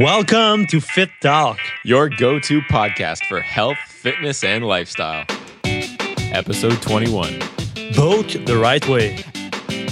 Welcome to Fit Talk. your go to podcast for health, fitness, and lifestyle. Episode 21. Bulk the right way.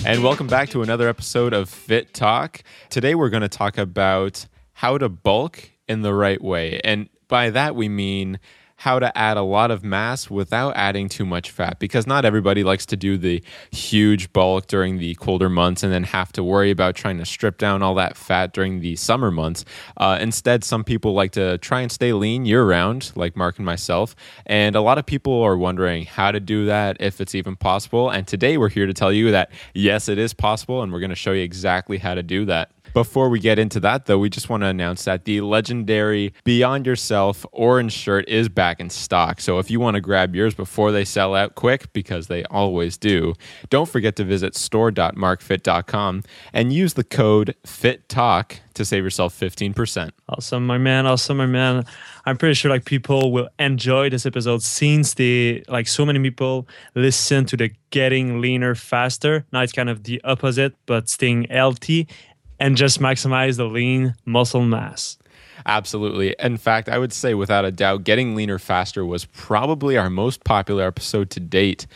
And welcome back to another episode of Fit Talk. Today we're going to talk about how to bulk in the right way. And by that we mean how to add a lot of mass without adding too much fat because not everybody likes to do the huge bulk during the colder months and then have to worry about trying to strip down all that fat during the summer months. Uh, instead, some people like to try and stay lean year round, like Mark and myself. And a lot of people are wondering how to do that, if it's even possible. And today we're here to tell you that yes, it is possible, and we're going to show you exactly how to do that. Before we get into that, though, we just want to announce that the legendary Beyond Yourself orange shirt is back in stock. So if you want to grab yours before they sell out quick, because they always do, don't forget to visit store.markfit.com and use the code FITTALK to save yourself 15%. Awesome, my man. Awesome, my man. I'm pretty sure like people will enjoy this episode since they like so many people listen to the getting leaner faster. Now it's kind of the opposite, but staying healthy and just maximize the lean muscle mass. Absolutely. In fact, I would say without a doubt, Getting Leaner Faster was probably our most popular episode to date.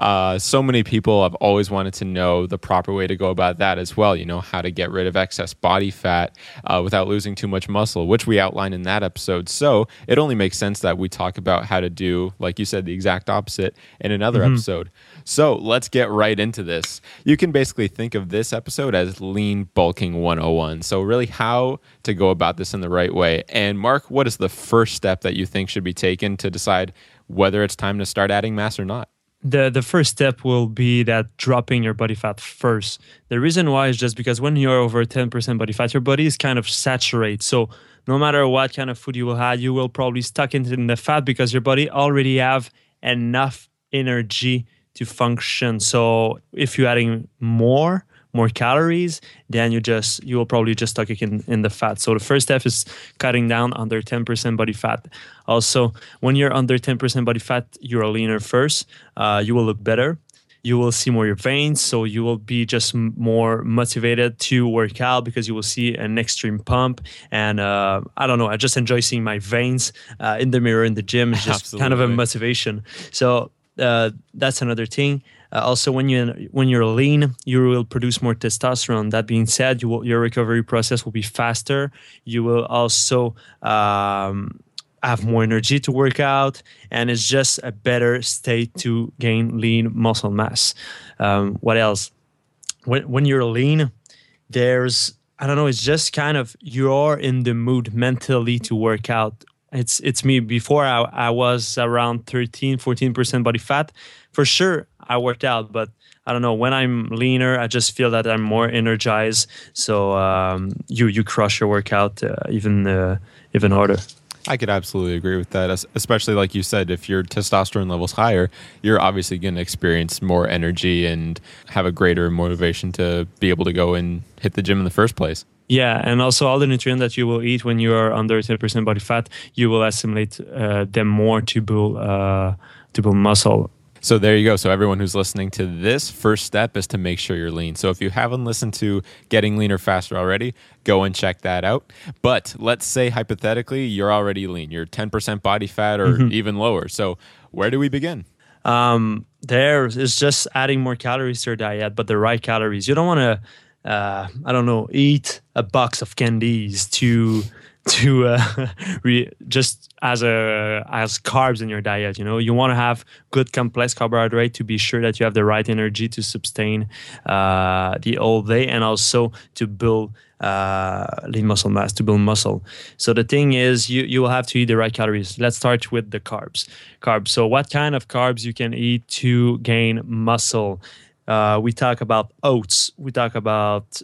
Uh, so many people have always wanted to know the proper way to go about that as well. You know, how to get rid of excess body fat uh, without losing too much muscle, which we outlined in that episode. So it only makes sense that we talk about how to do, like you said, the exact opposite in another episode. So let's get right into this. You can basically think of this episode as lean bulking 101. So, really, how to go about this in the right way. And, Mark, what is the first step that you think should be taken to decide whether it's time to start adding mass or not? The the first step will be that dropping your body fat first. The reason why is just because when you're over 10% body fat, your body is kind of saturated. So no matter what kind of food you will have, you will probably stuck into the fat because your body already have enough energy to function. So if you're adding more, more calories, then you just you will probably just stuck it in, in the fat. So the first step is cutting down under 10% body fat. Also, when you're under 10% body fat, you're leaner first. Uh, you will look better. You will see more your veins, so you will be just more motivated to work out because you will see an extreme pump. And uh, I don't know, I just enjoy seeing my veins uh, in the mirror in the gym. It's just kind of a motivation. So uh, that's another thing. Uh, also, when you when you're lean, you will produce more testosterone. That being said, you will, your recovery process will be faster. You will also um, have more energy to work out, and it's just a better state to gain lean muscle mass. Um, what else? When when you're lean, there's I don't know. It's just kind of you're in the mood mentally to work out. It's it's me. Before I, I was around 13, 14 percent body fat. For sure, I worked out, but I don't know. When I'm leaner, I just feel that I'm more energized. So um, you you crush your workout uh, even uh, even harder. I could absolutely agree with that, especially like you said, if your testosterone level's higher, you're obviously going to experience more energy and have a greater motivation to be able to go and hit the gym in the first place. Yeah, and also all the nutrients that you will eat when you are under 10% body fat, you will assimilate uh, them more to build uh, to build muscle. So there you go. So everyone who's listening to this, first step is to make sure you're lean. So if you haven't listened to Getting Leaner Faster already, go and check that out. But let's say hypothetically you're already lean. You're 10% body fat or even lower. So where do we begin? um, there is just adding more calories to your diet, but the right calories. You don't want to, uh, I don't know, eat a box of candies to to uh, re- just as a as carbs in your diet. You know, you want to have good complex carbohydrate to be sure that you have the right energy to sustain uh, the whole day, and also to build uh, lean muscle mass to build muscle. So the thing is, you you will have to eat the right calories. Let's start with the carbs. Carbs. So what kind of carbs you can eat to gain muscle? Uh, we talk about oats. We talk about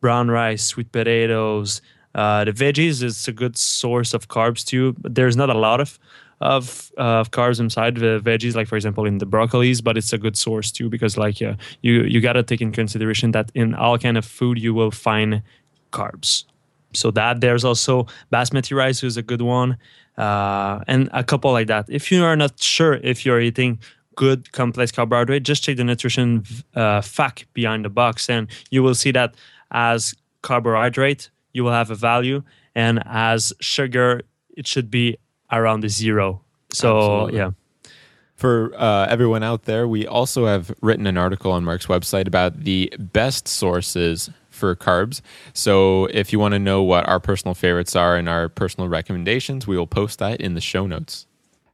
brown rice, sweet potatoes. Uh, the veggies is a good source of carbs too. There's not a lot of of, uh, carbs inside the veggies, like for example in the broccolis, but it's a good source too because like uh, you you got to take in consideration that in all kind of food you will find carbs. So that there's also basmati rice is a good one, uh, and a couple like that. If you are not sure if you're eating good complex carbohydrate, just check the nutrition uh, fact behind the box, and you will see that as carbohydrate you will have a value, and as sugar, it should be around the zero. So Absolutely. yeah. For uh, everyone out there, we also have written an article on Mark's website about the best sources for carbs. So if you want to know what our personal favorites are and our personal recommendations, we will post that in the show notes.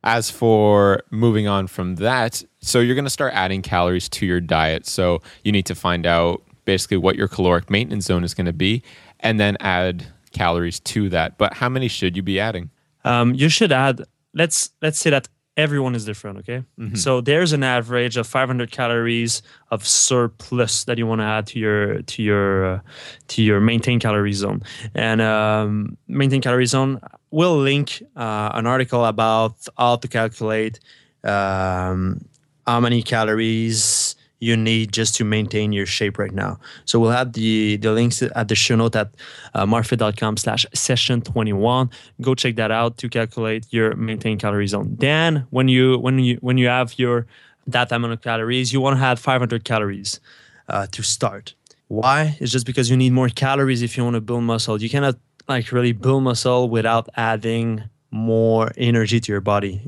As for moving on from that, so you're going to start adding calories to your diet. So you need to find out basically what your caloric maintenance zone is going to be and then add calories to that. But how many should you be adding? Um, you should add. Let's let's say that everyone is different. Okay, so there's an average of 500 calories of surplus that you want to add to your to your uh, to your maintain calorie zone. And um, maintain calorie zone We'll link uh, an article about how to calculate um, how many calories you need just to maintain your shape right now. So we'll have the the links at the show note at uh, markfit.com slash session 21. Go check that out to calculate your maintain calorie zone. Then when you when you when you have your that amount of calories, you want to have 500 calories uh, to start. Why? It's just because you need more calories if you want to build muscle. You cannot like really build muscle without adding more energy to your body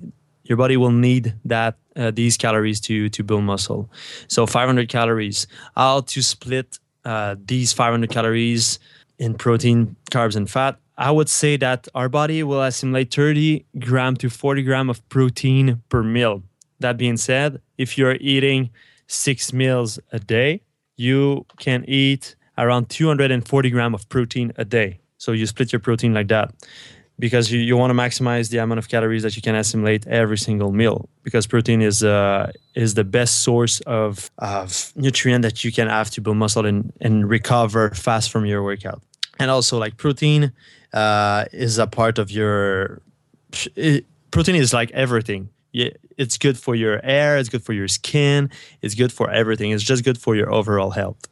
your body will need that uh, these calories to to build muscle. So 500 calories. How to split uh, these 500 calories in protein, carbs, and fat? I would say that our body will assimilate 30 gram to 40 gram of protein per meal. That being said, if you're eating six meals a day, you can eat around 240 gram of protein a day. So you split your protein like that because you, you want to maximize the amount of calories that you can assimilate every single meal because protein is uh, is the best source of, of nutrient that you can have to build muscle and, and recover fast from your workout. And also like protein uh, is a part of your it, protein is like everything. It's good for your hair it's good for your skin it's good for everything it's just good for your overall health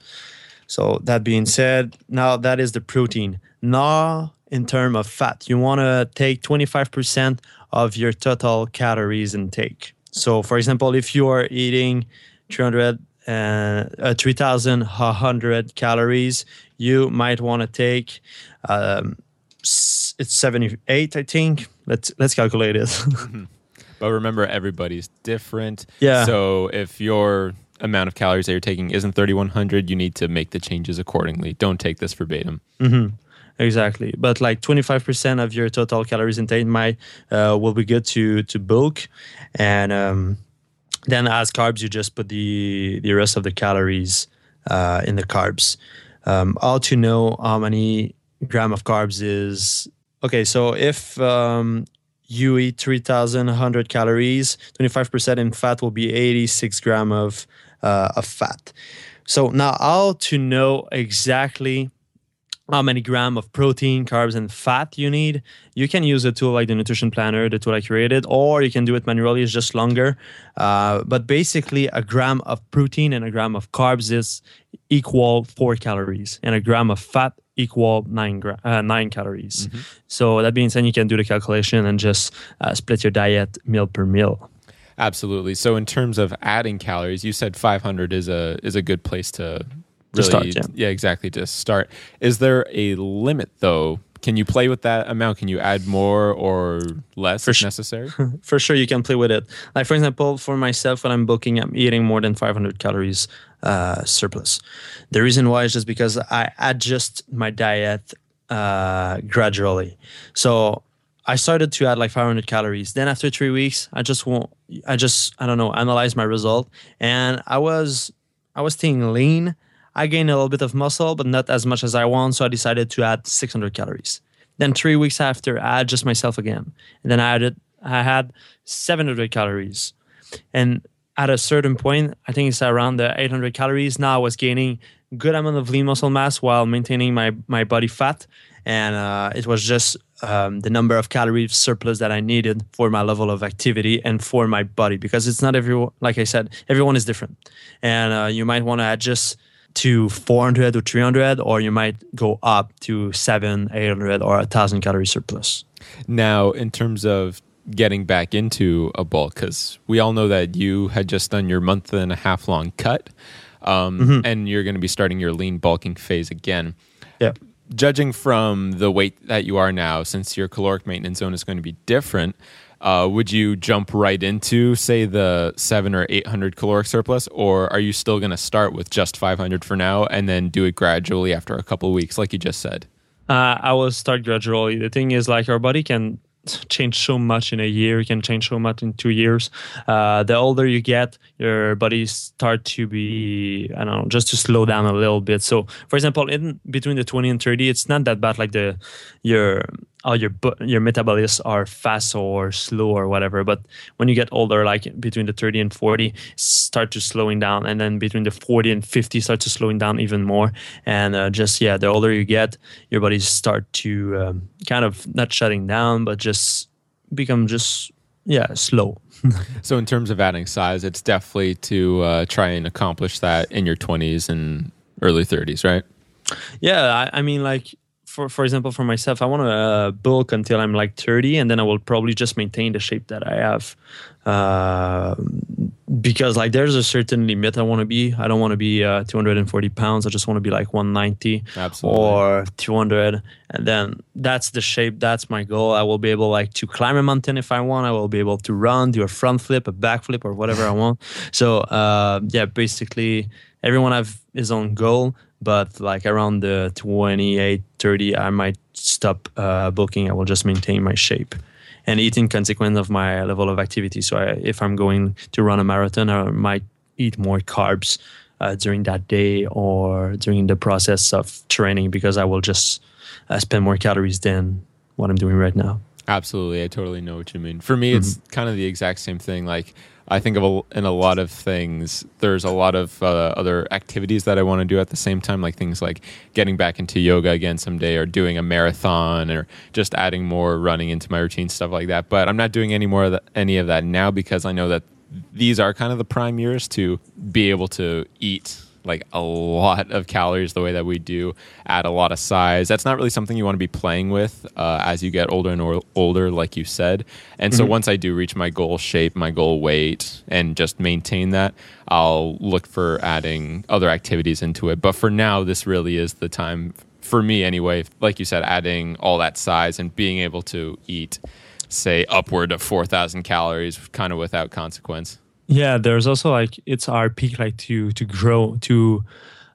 so that being said now that is the protein now in terms of fat. You want to take 25% of your total calories intake. So, for example, if you are eating 300 uh, 3,100 calories, you might want to take um, it's 78, I think. Let's let's calculate it. But remember, everybody's different. Yeah. So if your amount of calories that you're taking isn't 3,100, you need to make the changes accordingly. Don't take this verbatim. Exactly, but like twenty five percent of your total calories intake might uh, will be good to to bulk, and um, then as carbs you just put the the rest of the calories uh, in the carbs. Um, how to know how many gram of carbs is okay? So if um, you eat three thousand one hundred calories, twenty five percent in fat will be eighty six gram of uh, of fat. So now how to know exactly how many gram of protein, carbs, and fat you need. You can use a tool like the Nutrition Planner, the tool I created, or you can do it manually. It's just longer. Uh, but basically, a gram of protein and a gram of carbs is equal four calories, and a gram of fat equal nine gra- uh, nine calories. So that being said, you can do the calculation and just uh, split your diet meal per meal. Absolutely. So in terms of adding calories, you said 500 is a is a good place to To really start, yeah. exactly to start. Is there a limit though? Can you play with that amount? Can you add more or less if su- necessary? for sure you can play with it. Like for example, for myself, when I'm bulking, I'm eating more than 500 calories uh, surplus. The reason why is just because I adjust my diet uh, gradually. So I started to add like 500 calories. Then after three weeks, I just won't. I just I don't know analyze my result, and I was I was staying lean. I gained a little bit of muscle, but not as much as I want. So I decided to add 600 calories. Then three weeks after, I adjust myself again, and then I added I had 700 calories, and at a certain point, I think it's around the 800 calories. Now I was gaining good amount of lean muscle mass while maintaining my my body fat, and uh, it was just um, the number of calories surplus that I needed for my level of activity and for my body because it's not everyone. Like I said, everyone is different, and uh, you might want to adjust to 400 or 300 or you might go up to 7 800 or 1000 calorie surplus Now, in terms of getting back into a bulk, because we all know that you had just done your month and a half long cut, um, Mm-hmm. and you're going to be starting your lean bulking phase again. yeah judging from the weight that you are now, since your caloric maintenance zone is going to be different, uh, would you jump right into, say, the seven or 800 caloric surplus, or are you still going to start with just 500 for now and then do it gradually after a couple weeks, like you just said? Uh, I will start gradually. The thing is, like, our body can change so much in a year you can change so much in two years uh, the older you get your body start to be i don't know just to slow down a little bit so for example in between the 20 and 30 it's not that bad like the your all your your metabolisms are fast or slow or whatever. But when you get older, like between the 30 and 40, start to slowing down, and then between the 40 and 50, start to slowing down even more. And uh, just yeah, the older you get, your body start to um, kind of not shutting down, but just become just yeah slow. so in terms of adding size, it's definitely to uh, try and accomplish that in your 20s and early 30s, right? Yeah, I, I mean like for for example, for myself, I want to uh, bulk until I'm like 30, and then I will probably just maintain the shape that I have. Uh, because like there's a certain limit I want to be. I don't want to be uh, 240 pounds. I just want to be like 190 Absolutely. or 200, and then that's the shape. That's my goal. I will be able like to climb a mountain if I want. I will be able to run, do a front flip, a back flip, or whatever I want. So uh, yeah, basically everyone have his own goal but like around the 28 30 i might stop uh, bulking i will just maintain my shape and eat in consequence of my level of activity. So I, if i'm going to run a marathon i might eat more carbs uh, during that day or during the process of training because i will just uh, spend more calories than what i'm doing right now. Absolutely. I totally know what you mean. For me it's mm-hmm. kind of the exact same thing. Like I think of a, in a lot of things. There's a lot of uh, other activities that I want to do at the same time, like things like getting back into yoga again someday, or doing a marathon, or just adding more running into my routine, stuff like that. But I'm not doing any more of any of that now because I know that these are kind of the prime years to be able to eat like a lot of calories the way that we do, add a lot of size. That's not really something you want to be playing with uh, as you get older and or- older, like you said. And mm-hmm. so once I do reach my goal shape, my goal weight, and just maintain that, I'll look for adding other activities into it. But for now, this really is the time for me anyway. Like you said, adding all that size and being able to eat, say, upward of 4,000 calories kind of without consequence yeah there's also like it's our peak like to to grow to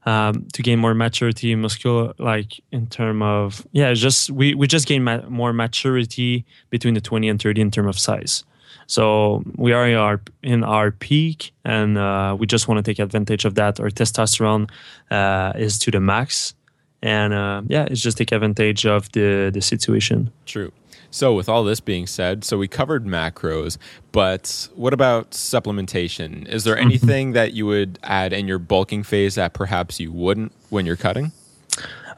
um, to gain more maturity muscular like in term of yeah just we we just gain ma- more maturity between the 20 and 30 in term of size. So we are in our, in our peak and uh, we just want to take advantage of that. Our testosterone uh, is to the max and uh, yeah it's just take advantage of the the situation. True so, with all this being said, so we covered macros, but what about supplementation? Is there mm-hmm. anything that you would add in your bulking phase that perhaps you wouldn't when you're cutting?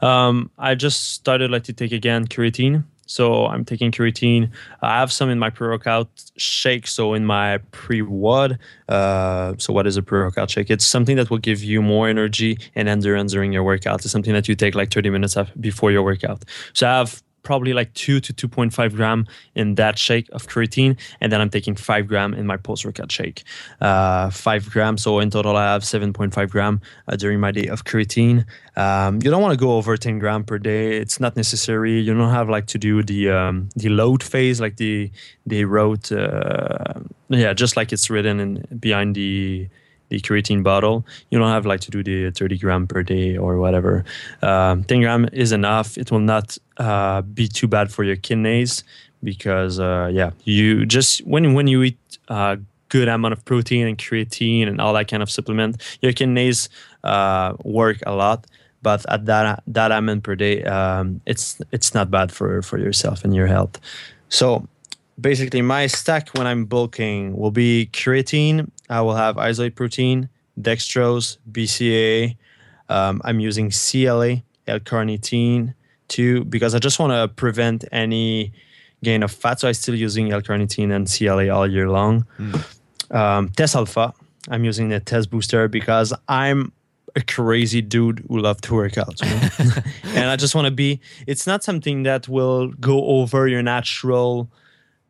Um, I just started like to take again creatine. So I'm taking creatine. I have some in my pre-workout shake. So in my pre-WOD. Uh, so what is a pre-workout shake? It's something that will give you more energy and endurance during your workout. It's something that you take like 30 minutes before your workout. So I have probably like two to 2.5 gram in that shake of creatine and then i'm taking five gram in my post-workout shake. Uh, five gram so in total i have 7.5 gram uh, during my day of creatine. Um, you don't want to go over 10 gram per day. It's not necessary. You don't have like to do the um, the load phase like the the road uh, yeah just like it's written in behind the the creatine bottle. You don't have like to do the 30 gram per day or whatever. Um, 10 gram is enough. It will not uh, be too bad for your kidneys because uh, yeah, you just when when you eat uh, good amount of protein and creatine and all that kind of supplement, your kidneys uh, work a lot. But at that that amount per day, um, it's it's not bad for for yourself and your health. So basically my stack when I'm bulking will be creatine. I will have isolate protein, dextrose, BCA. Um, I'm using CLA, L-carnitine too, because I just want to prevent any gain of fat. So I'm still using L-carnitine and CLA all year long. Mm. Um, Test Alpha. I'm using the Test Booster because I'm a crazy dude who loves to work out. You know? and I just want to be, it's not something that will go over your natural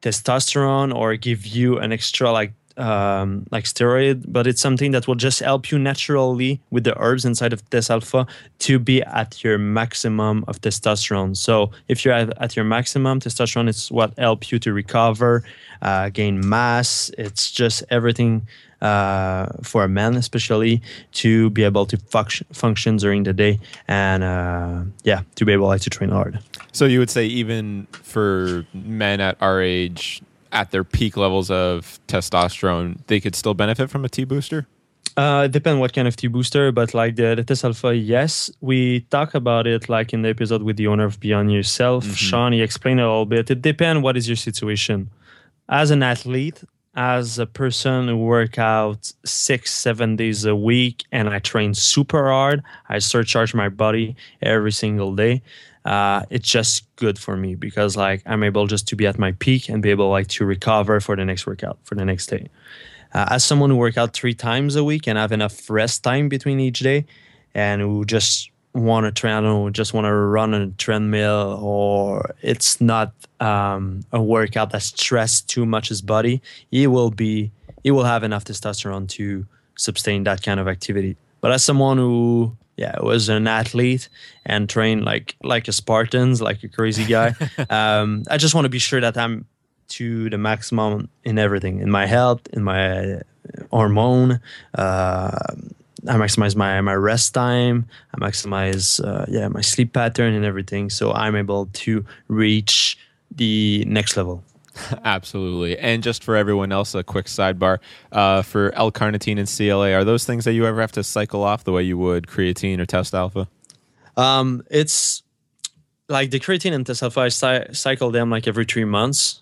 testosterone or give you an extra like um, like steroid, but it's something that will just help you naturally with the herbs inside of Test Alpha to be at your maximum of testosterone. So if you're at, at your maximum testosterone, it's what helps you to recover, uh, gain mass. It's just everything uh, for a man, especially to be able to function function during the day and uh, yeah, to be able like, to train hard. So you would say even for men at our age, at their peak levels of testosterone, they could still benefit from a T booster? Uh, it depends what kind of T booster, but like the, the Test Alpha, yes. We talk about it like in the episode with the owner of Beyond Yourself, mm-hmm. Sean. He explained it a little bit. It depends what is your situation. As an athlete, as a person who work out six, seven days a week, and I train super hard, I surcharge my body every single day uh, it's just good for me because like I'm able just to be at my peak and be able like to recover for the next workout for the next day. Uh, as someone who work out three times a week and have enough rest time between each day, and who just want to train, or just want to run on a treadmill, or it's not um, a workout that stress too much his body, he will be he will have enough testosterone to sustain that kind of activity. But as someone who yeah, was an athlete and trained like like a Spartans, like a crazy guy. um, I just want to be sure that I'm to the maximum in everything, in my health, in my hormone. Uh, I maximize my my rest time. I maximize uh, yeah my sleep pattern and everything, so I'm able to reach the next level. Absolutely. And just for everyone else, a quick sidebar uh, for L carnitine and CLA, are those things that you ever have to cycle off the way you would creatine or test alpha? Um, it's like the creatine and test alpha, I cycle them like every three months.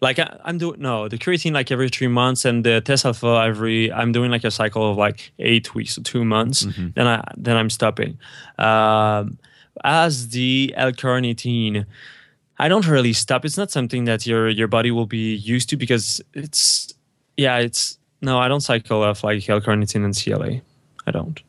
Like I, am doing no the creatine like every three months and the test alpha every I'm doing like a cycle of like eight weeks or two months. Mm-hmm. Then I then I'm stopping. Um, as the L carnitine, I don't really stop. It's not something that your your body will be used to because it's yeah, it's no, I don't cycle off like L-carnitine and CLA. I don't.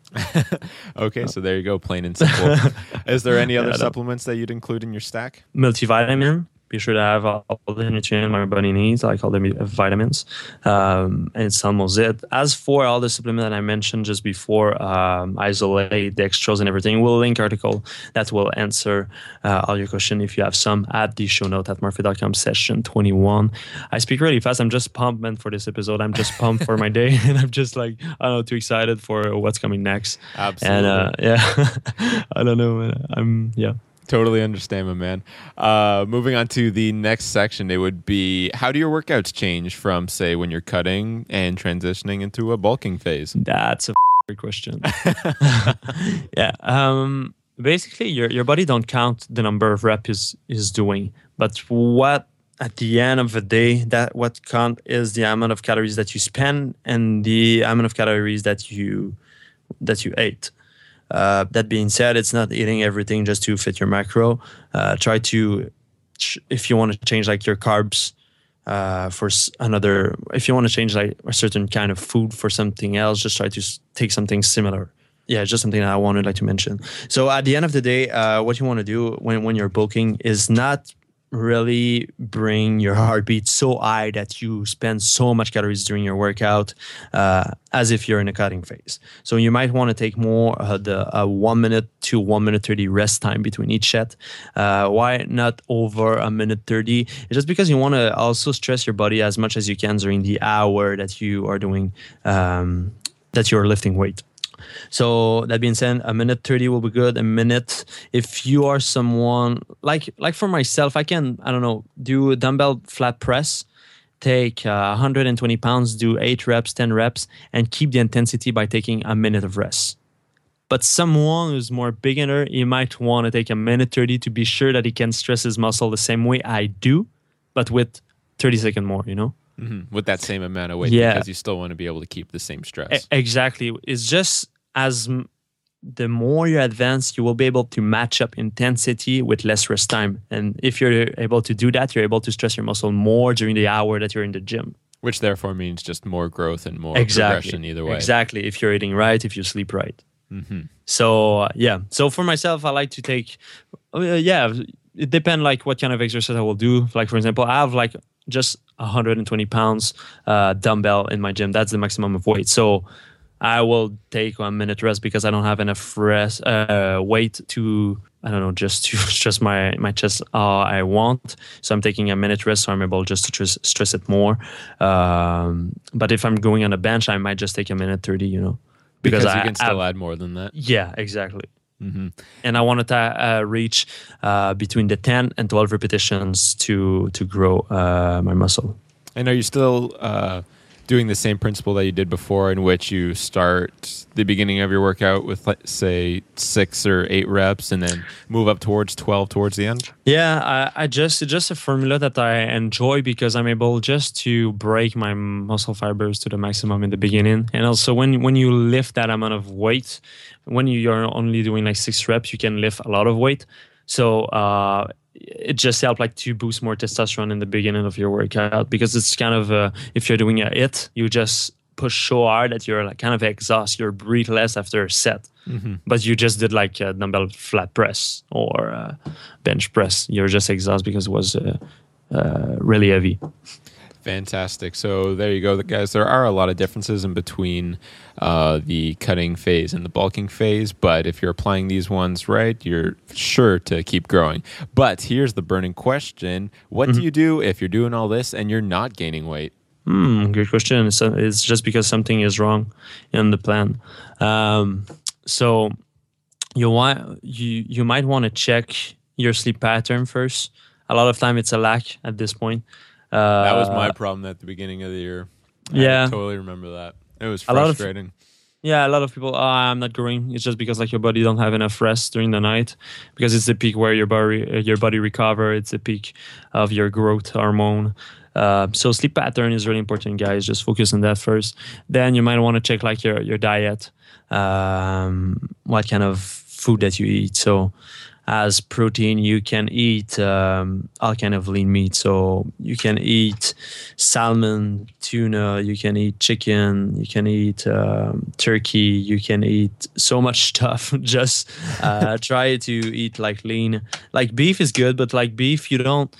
okay, so there you go, plain and simple. Is there any other yeah, supplements that you'd include in your stack? Multivitamin be sure to have all the nutrients my body needs, like all the vitamins. Um, and it's almost it. As for all the supplement that I mentioned just before, um, isolate, dextrose, and everything, we'll link article that will answer uh, all your question if you have some at the show note at markfit.com session 21. I speak really fast. I'm just pumped, man, for this episode. I'm just pumped for my day. And I'm just like, I don't know, too excited for what's coming next. Absolutely. And uh, yeah, I don't know, man. I'm, yeah. Totally understand, my man. Uh, moving on to the next section, it would be how do your workouts change from, say, when you're cutting and transitioning into a bulking phase? That's a great question. yeah. Um, basically, your your body don't count the number of reps is is doing, but what at the end of the day, that what count is the amount of calories that you spend and the amount of calories that you that you ate. Uh, that being said, it's not eating everything just to fit your macro. Uh, try to, if you want to change like your carbs uh, for another, if you want to change like a certain kind of food for something else, just try to take something similar. Yeah, just something that I wanted like to mention. So at the end of the day, uh, what you want to do when when you're bulking is not really bring your heartbeat so high that you spend so much calories during your workout uh, as if you're in a cutting phase. So you might want to take more uh, the one minute to one minute 30 rest time between each set. Uh, why not over a minute 30? It's just because you want to also stress your body as much as you can during the hour that you are doing um, that you're lifting weight. So that being said, a minute 30 will be good. A minute. If you are someone like like for myself, I can I don't know do a dumbbell flat press, take uh, 120 pounds, do eight reps, 10 reps, and keep the intensity by taking a minute of rest. But someone who's more beginner, he might want to take a minute 30 to be sure that he can stress his muscle the same way I do, but with 30 second more, you know? Mm-hmm. With that same amount of weight, yeah. because you still want to be able to keep the same stress. E- exactly. It's just as m- the more you advance, you will be able to match up intensity with less rest time. And if you're able to do that, you're able to stress your muscle more during the hour that you're in the gym. Which therefore means just more growth and more exactly. progression either way. Exactly. If you're eating right, if you sleep right. Mm-hmm. So uh, yeah. So for myself, I like to take. Uh, yeah, it depends like what kind of exercise I will do. Like for example, I have like just 120 pounds uh, dumbbell in my gym. That's the maximum of weight. So I will take one minute rest because I don't have enough rest uh, weight to I don't know just to stress my my chest uh, I want. So I'm taking a minute rest, so I'm able just to stress, stress it more. Um, but if I'm going on a bench, I might just take a minute thirty. You know, because, because you can still add more than that. Yeah, exactly. Mm-hmm. And I wanted to uh, reach uh, between the 10 and 12 repetitions to to grow uh, my muscle. And are you still uh, doing the same principle that you did before, in which you start the beginning of your workout with, let's say, six or eight reps, and then move up towards twelve towards the end? Yeah, I, I just just a formula that I enjoy because I'm able just to break my muscle fibers to the maximum in the beginning, and also when when you lift that amount of weight, when you're only doing like six reps, you can lift a lot of weight. So uh, it just helped like to boost more testosterone in the beginning of your workout because it's kind of uh, if you're doing a it you just push so hard that you're like kind of exhaust you breathe less after a set. Mm-hmm. but you just did like a dumbbell flat press or bench press. You're just exhaust because it was uh, uh really heavy Fantastic. So there you go, guys. There are a lot of differences in between uh, the cutting phase and the bulking phase, but if you're applying these ones right, you're sure to keep growing. But here's the burning question What mm-hmm. do you do if you're doing all this and you're not gaining weight? Hmm, good question. It's, it's, just because something is wrong in the plan. Um, so you want you you might want to check your sleep pattern first. A lot of time it's a lack at this point. Uh, that was my problem at the beginning of the year. I yeah, totally remember that. It was frustrating. Of, yeah, a lot of people. Oh, I'm not growing. It's just because like your body don't have enough rest during the night, because it's the peak where your body uh, your body recover. It's the peak of your growth hormone. Uh, so sleep pattern is really important, guys. Just focus on that first. Then you might want to check like your your diet, um, what kind of food that you eat. So as protein you can eat um, all kind of lean meat. So you can eat salmon tuna you can eat chicken you can eat um, turkey you can eat so much stuff. Just uh, try to eat like lean. Like beef is good but like beef you don't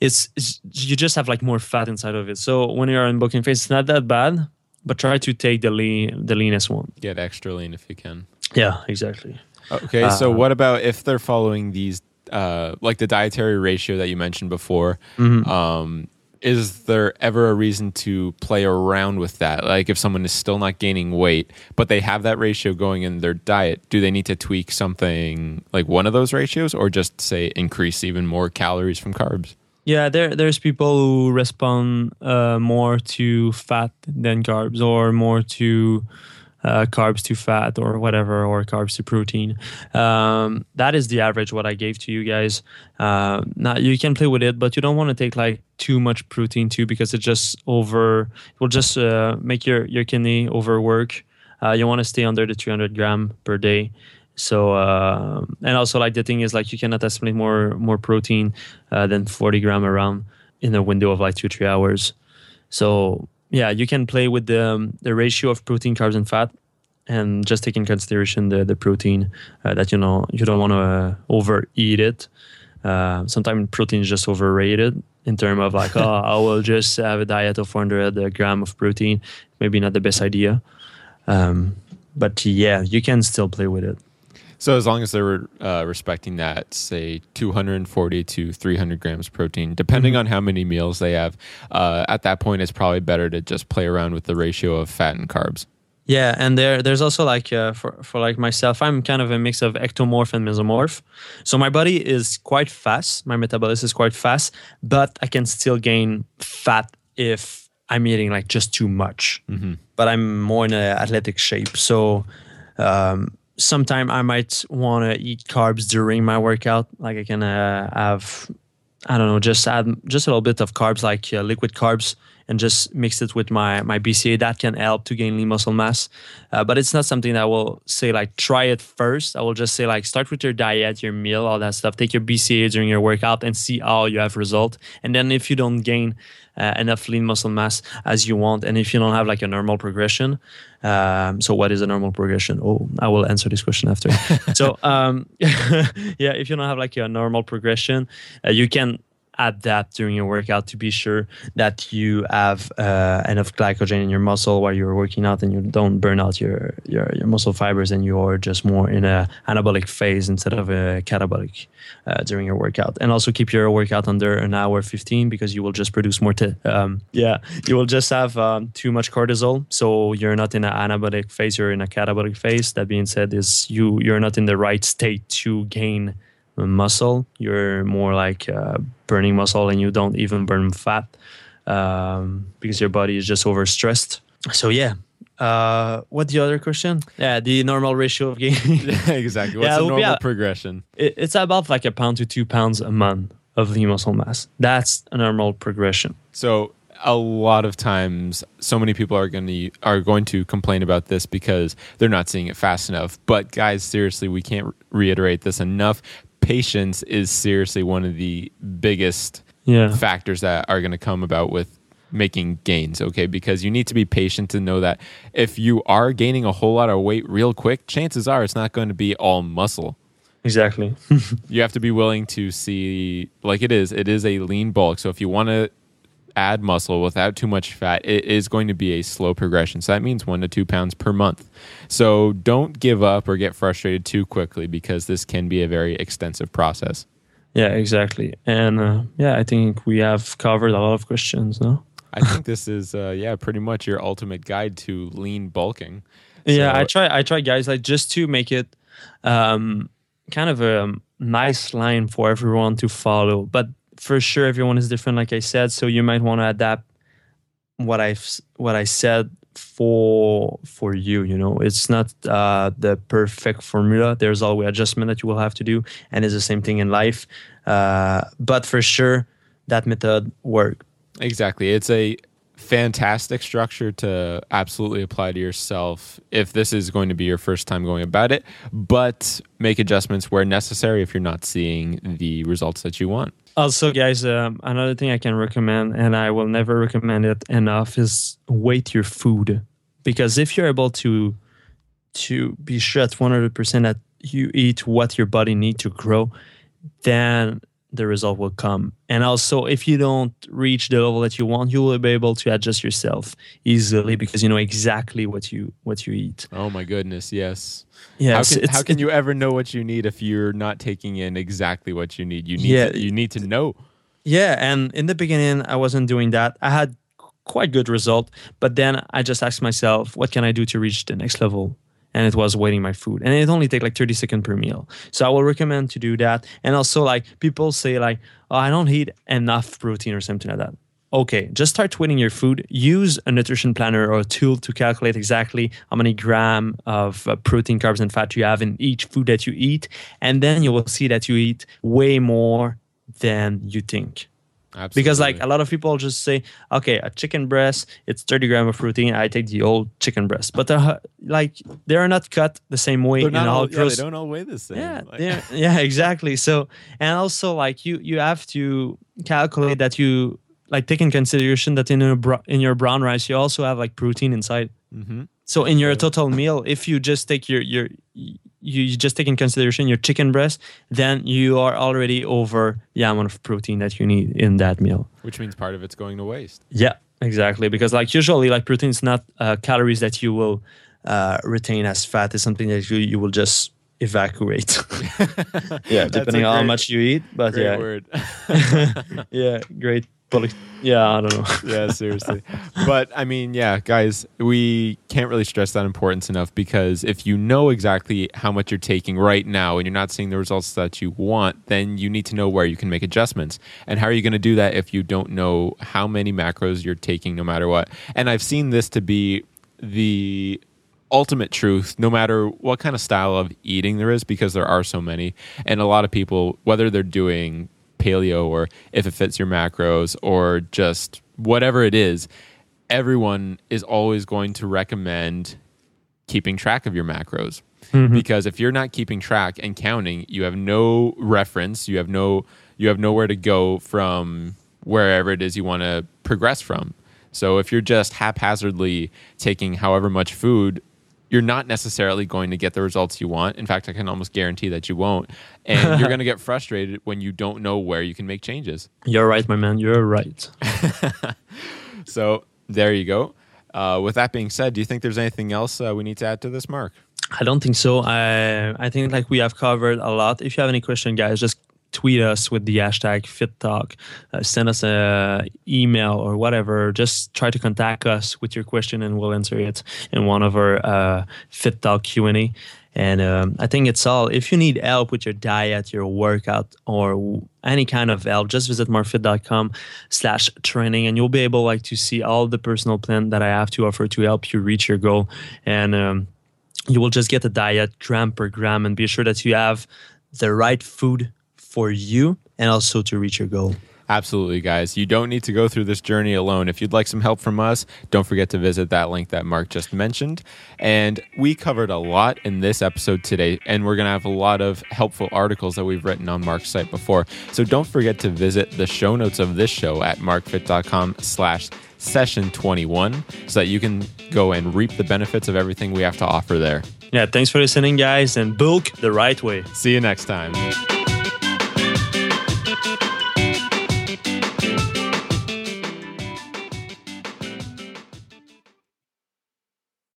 it's, it's, you just have like more fat inside of it. So when you're in bulking phase it's not that bad but try to take the lean the leanest one. Get extra lean if you can. Yeah exactly Okay, so uh, what about if they're following these, uh, like the dietary ratio that you mentioned before? Mm-hmm. Um, is there ever a reason to play around with that? Like if someone is still not gaining weight, but they have that ratio going in their diet, do they need to tweak something like one of those ratios, or just say increase even more calories from carbs? Yeah, there there's people who respond uh, more to fat than carbs, or more to uh, carbs to fat or whatever, or carbs to protein. Um, that is the average what I gave to you guys. Uh, now you can play with it, but you don't want to take like too much protein too because it just over it will just uh, make your your kidney overwork. Uh, you want to stay under the 300 gram per day. So uh, and also like the thing is like you cannot assimilate more more protein uh, than 40 gram around in a window of like two three hours. So yeah, you can play with the um, the ratio of protein, carbs, and fat, and just take in consideration the the protein uh, that you know you don't want to uh, overeat it. Uh, sometimes protein is just overrated in terms of like, oh, I will just have a diet of 400 gram of protein. Maybe not the best idea, um, but yeah, you can still play with it. So as long as they're uh, respecting that, say 240 to 300 grams protein, depending mm-hmm. on how many meals they have, uh, at that point it's probably better to just play around with the ratio of fat and carbs. Yeah, and there there's also like uh, for for like myself, I'm kind of a mix of ectomorph and mesomorph. So my body is quite fast, my metabolism is quite fast, but I can still gain fat if I'm eating like just too much. Mm-hmm. But I'm more in an athletic shape, so. Um, sometime I might want to eat carbs during my workout. Like I can uh, have, I don't know, just add just a little bit of carbs, like uh, liquid carbs, and just mix it with my my BCA. That can help to gain lean muscle mass. Uh, but it's not something that I will say like try it first. I will just say like start with your diet, your meal, all that stuff. Take your BCA during your workout and see how you have result. And then if you don't gain uh, enough lean muscle mass as you want, and if you don't have like a normal progression, um, so what is a normal progression? Oh, I will answer this question after. so um, yeah, if you don't have like a normal progression, uh, you can adapt during your workout to be sure that you have uh, enough glycogen in your muscle while you're working out and you don't burn out your, your, your muscle fibers and you're just more in a anabolic phase instead of a catabolic uh, during your workout. And also keep your workout under an hour 15 because you will just produce more. T- um, yeah, you will just have um, too much cortisol. So you're not in an anabolic phase, you're in a catabolic phase. That being said, is you you're not in the right state to gain muscle. You're more like uh, burning muscle, and you don't even burn fat um, because your body is just overstressed. So yeah. Uh, what the other question? Yeah, the normal ratio of gain. exactly. What's Yeah, the normal yeah. progression? It- it's about like a pound to two pounds a month of lean muscle mass. That's a normal progression. So a lot of times, so many people are going to are going to complain about this because they're not seeing it fast enough. But guys, seriously, we can't reiterate this enough. Patience is seriously one of the biggest Yeah. factors that are going to come about with making gains okay because you need to be patient to know that if you are gaining a whole lot of weight real quick chances are it's not going to be all muscle Exactly. you have to be willing to see like it is it is a lean bulk so if you want to add muscle without too much fat it is going to be a slow progression so that means one to two pounds per month so don't give up or get frustrated too quickly because this can be a very extensive process yeah, exactly. And uh, yeah, I think we have covered a lot of questions. No. i think this is uh, yeah pretty much your ultimate guide to lean bulking yeah, I try. I try, guys, like just to make it um, kind of a nice line for everyone to follow. But for sure, everyone is different, like I said. So you might want to adapt what I what I said for for you. You know, it's not uh, the perfect formula. There's always adjustment that you will have to do, and it's the same thing in life. Uh, but for sure, that method work. Exactly. It's a fantastic structure to absolutely apply to yourself if this is going to be your first time going about it, but make adjustments where necessary if you're not seeing the results that you want. Also, guys, um, another thing I can recommend, and I will never recommend it enough, is weight your food. Because if you're able to to be sure at 100% that you eat what your body needs to grow, then the result will come. And also, if you don't reach the level that you want, you will be able to adjust yourself easily because you know exactly what you what you eat. Oh my goodness, yes. Yeah, how can, how can you ever know what you need if you're not taking in exactly what you need? You need Yeah. to, you need to know. Yeah, and in the beginning, I wasn't doing that. I had quite good result, but then I just asked myself, what can I do to reach the next level? And it was weighting my food, and it only take like thirty seconds per meal. So I will recommend to do that. And also, like people say, like, oh, I don't eat enough protein or something like that. Okay, just start weighting your food. Use a nutrition planner or a tool to calculate exactly how many gram of uh, protein, carbs, and fat you have in each food that you eat, and then you will see that you eat way more than you think Absolutely. because like a lot of people just say okay a chicken breast it's 30 gram of protein i take the old chicken breast but they're, like they're not cut the same way they're not all yeah, they don't all weigh the same. yeah, Like- yeah, exactly. So, and also like you, you have to calculate that you like take in consideration that in a bro- in your brown rice you also have like protein inside. Mhm. So in your total meal, if you just take your your you you just take in consideration your chicken breast, then you are already over the amount of protein that you need in that meal. which means part of it's going to waste. Yeah, exactly. Because like usually, like protein is not uh, calories that you will uh, retain as fat. It's something that you you will just evacuate. yeah, That's a depending on how much you eat. But Great yeah, word. yeah, great. Poli- yeah, I don't know. yeah, seriously. But I mean, yeah, guys, we can't really stress that importance enough because if you know exactly how much you're taking right now and you're not seeing the results that you want, then you need to know where you can make adjustments. And how are you going to do that if you don't know how many macros you're taking no matter what? And I've seen this to be the ultimate truth no matter what kind of style of eating there is because there are so many and a lot of people whether they're doing paleo or if it fits your macros or just whatever it is everyone is always going to recommend keeping track of your macros. Mm-hmm. Because if you're not keeping track and counting you have no reference you have no you have nowhere to go from wherever it is you want to progress from. So if you're just haphazardly taking however much food you're not necessarily going to get the results you want. In fact, I can almost guarantee that you won't. And you're going to get frustrated when you don't know where you can make changes. You're right, my man. You're right. so there you go. Uh, with that being said, do you think there's anything else uh, we need to add to this, Mark? I don't think so. I I think like we have covered a lot. If you have any question, guys, just tweet us with the hashtag FitTalk. Uh, send us a email or whatever. Just try to contact us with your question, and we'll answer it in one of our uh, Fit Talk Q and A. And um, I think it's all. If you need help with your diet, your workout, or any kind of help, just visit markfit.com slash training and you'll be able like to see all the personal plan that I have to offer to help you reach your goal. And um, you will just get a diet gram per gram and be sure that you have the right food for you and also to reach your goal. Absolutely, guys. You don't need to go through this journey alone. If you'd like some help from us, don't forget to visit that link that Mark just mentioned. And we covered a lot in this episode today, and we're going to have a lot of helpful articles that we've written on Mark's site before. So don't forget to visit the show notes of this show at markfit.com slash session 21 so that you can go and reap the benefits of everything we have to offer there. Yeah, thanks for listening, guys, and bulk the right way. See you next time.